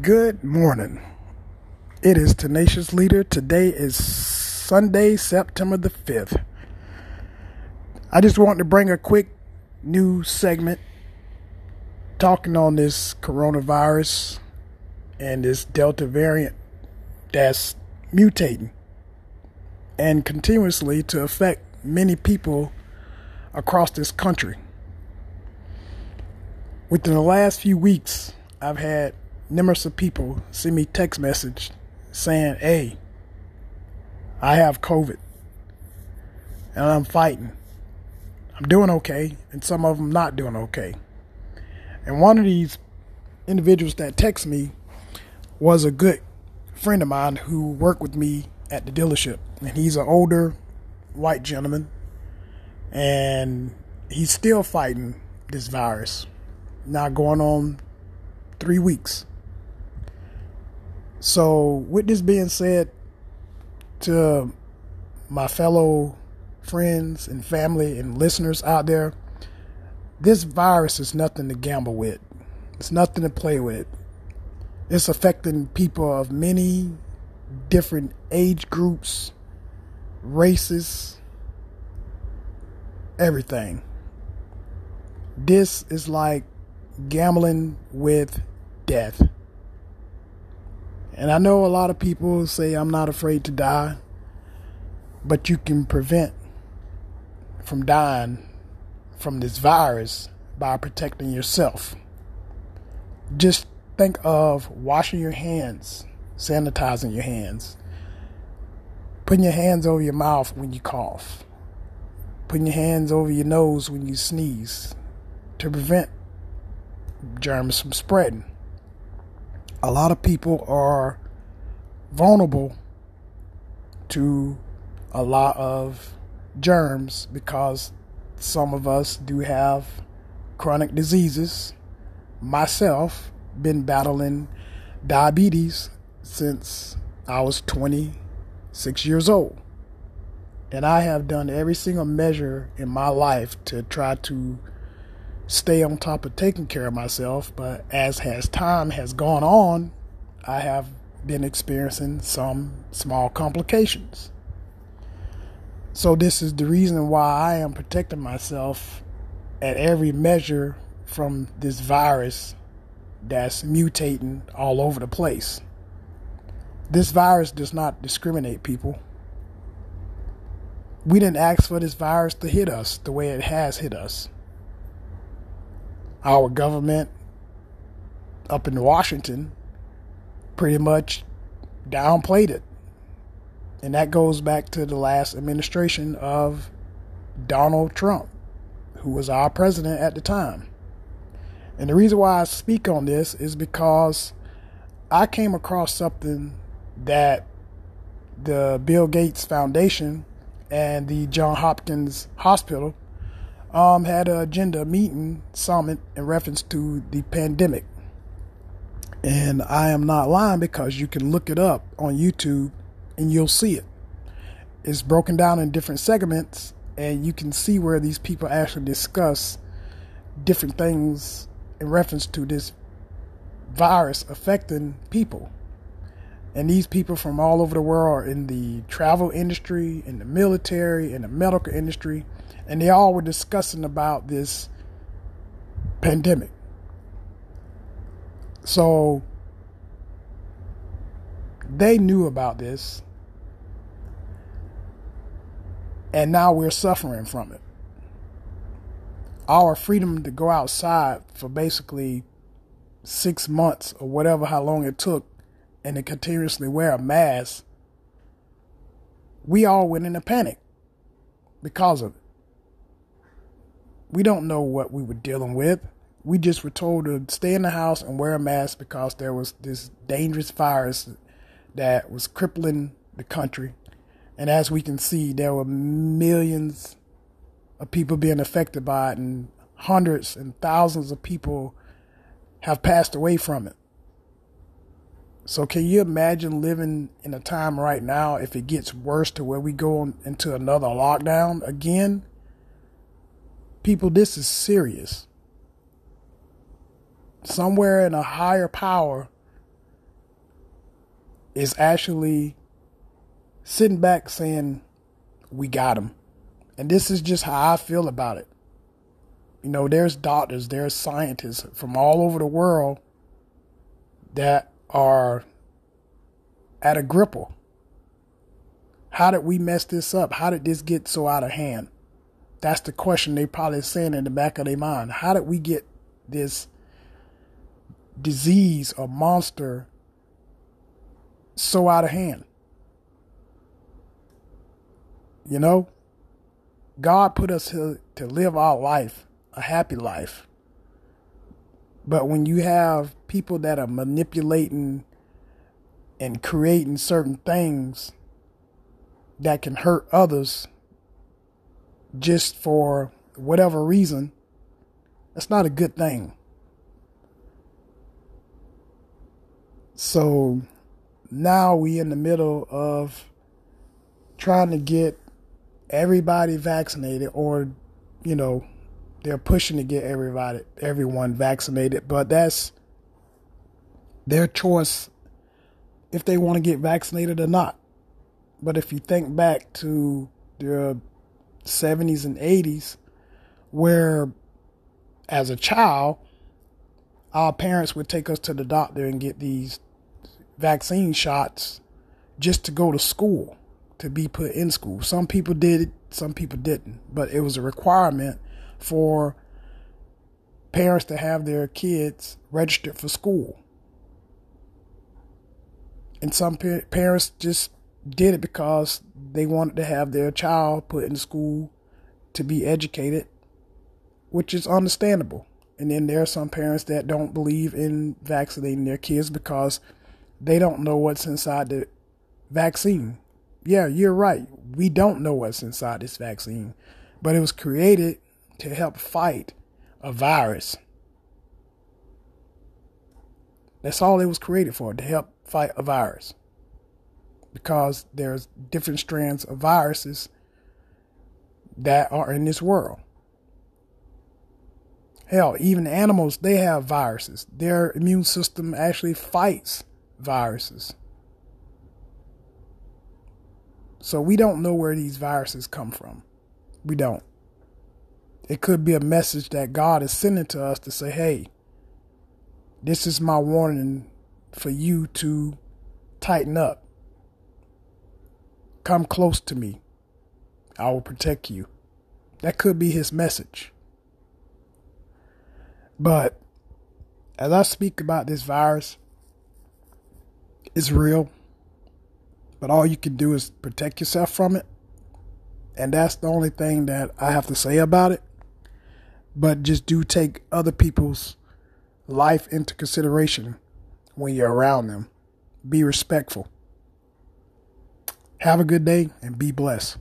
Good morning. It is Tenacious Leader. Today is Sunday, September the 5th. I just want to bring a quick new segment talking on this coronavirus and this Delta variant that's mutating and continuously to affect many people across this country. Within the last few weeks, I've had numerous of people send me text message saying, "Hey, I have COVID and I'm fighting. I'm doing okay, and some of them not doing okay." And one of these individuals that text me was a good friend of mine who worked with me at the dealership, and he's an older white gentleman, and he's still fighting this virus. Now going on three weeks. So, with this being said, to my fellow friends and family and listeners out there, this virus is nothing to gamble with. It's nothing to play with. It's affecting people of many different age groups, races, everything. This is like gambling with death. And I know a lot of people say I'm not afraid to die, but you can prevent from dying from this virus by protecting yourself. Just think of washing your hands, sanitizing your hands, putting your hands over your mouth when you cough, putting your hands over your nose when you sneeze to prevent germs from spreading a lot of people are vulnerable to a lot of germs because some of us do have chronic diseases. Myself, been battling diabetes since I was 26 years old. And I have done every single measure in my life to try to stay on top of taking care of myself, but as has time has gone on, I have been experiencing some small complications. So this is the reason why I am protecting myself at every measure from this virus that's mutating all over the place. This virus does not discriminate people. We didn't ask for this virus to hit us the way it has hit us our government up in Washington pretty much downplayed it. And that goes back to the last administration of Donald Trump, who was our president at the time. And the reason why I speak on this is because I came across something that the Bill Gates Foundation and the John Hopkins Hospital um, had an agenda meeting summit in reference to the pandemic. And I am not lying because you can look it up on YouTube and you'll see it. It's broken down in different segments, and you can see where these people actually discuss different things in reference to this virus affecting people. And these people from all over the world are in the travel industry, in the military, in the medical industry, and they all were discussing about this pandemic. So they knew about this, and now we're suffering from it. Our freedom to go outside for basically six months or whatever, how long it took, and to continuously wear a mask, we all went in a panic because of it we don't know what we were dealing with. We just were told to stay in the house and wear a mask because there was this dangerous virus that was crippling the country. And as we can see, there were millions of people being affected by it, and hundreds and thousands of people have passed away from it. So, can you imagine living in a time right now if it gets worse to where we go into another lockdown again? People, this is serious. Somewhere in a higher power is actually sitting back saying, We got him. And this is just how I feel about it. You know, there's doctors, there's scientists from all over the world that are at a gripple. How did we mess this up? How did this get so out of hand? That's the question they probably saying in the back of their mind. How did we get this disease or monster so out of hand? You know, God put us to, to live our life, a happy life. But when you have people that are manipulating and creating certain things that can hurt others just for whatever reason, that's not a good thing. So now we in the middle of trying to get everybody vaccinated or you know they're pushing to get everybody everyone vaccinated but that's their choice if they want to get vaccinated or not but if you think back to the 70s and 80s where as a child our parents would take us to the doctor and get these vaccine shots just to go to school to be put in school. Some people did it, some people didn't, but it was a requirement for parents to have their kids registered for school. And some parents just did it because they wanted to have their child put in school to be educated, which is understandable. And then there are some parents that don't believe in vaccinating their kids because they don't know what's inside the vaccine yeah, you're right. We don't know what's inside this vaccine, but it was created to help fight a virus. That's all it was created for, to help fight a virus. Because there's different strands of viruses that are in this world. Hell, even animals, they have viruses. Their immune system actually fights viruses. So we don't know where these viruses come from. We don't. It could be a message that God is sending to us to say, hey, this is my warning for you to tighten up. Come close to me. I will protect you. That could be his message. But as I speak about this virus, it's real but all you can do is protect yourself from it. And that's the only thing that I have to say about it. But just do take other people's life into consideration when you're around them. Be respectful. Have a good day and be blessed.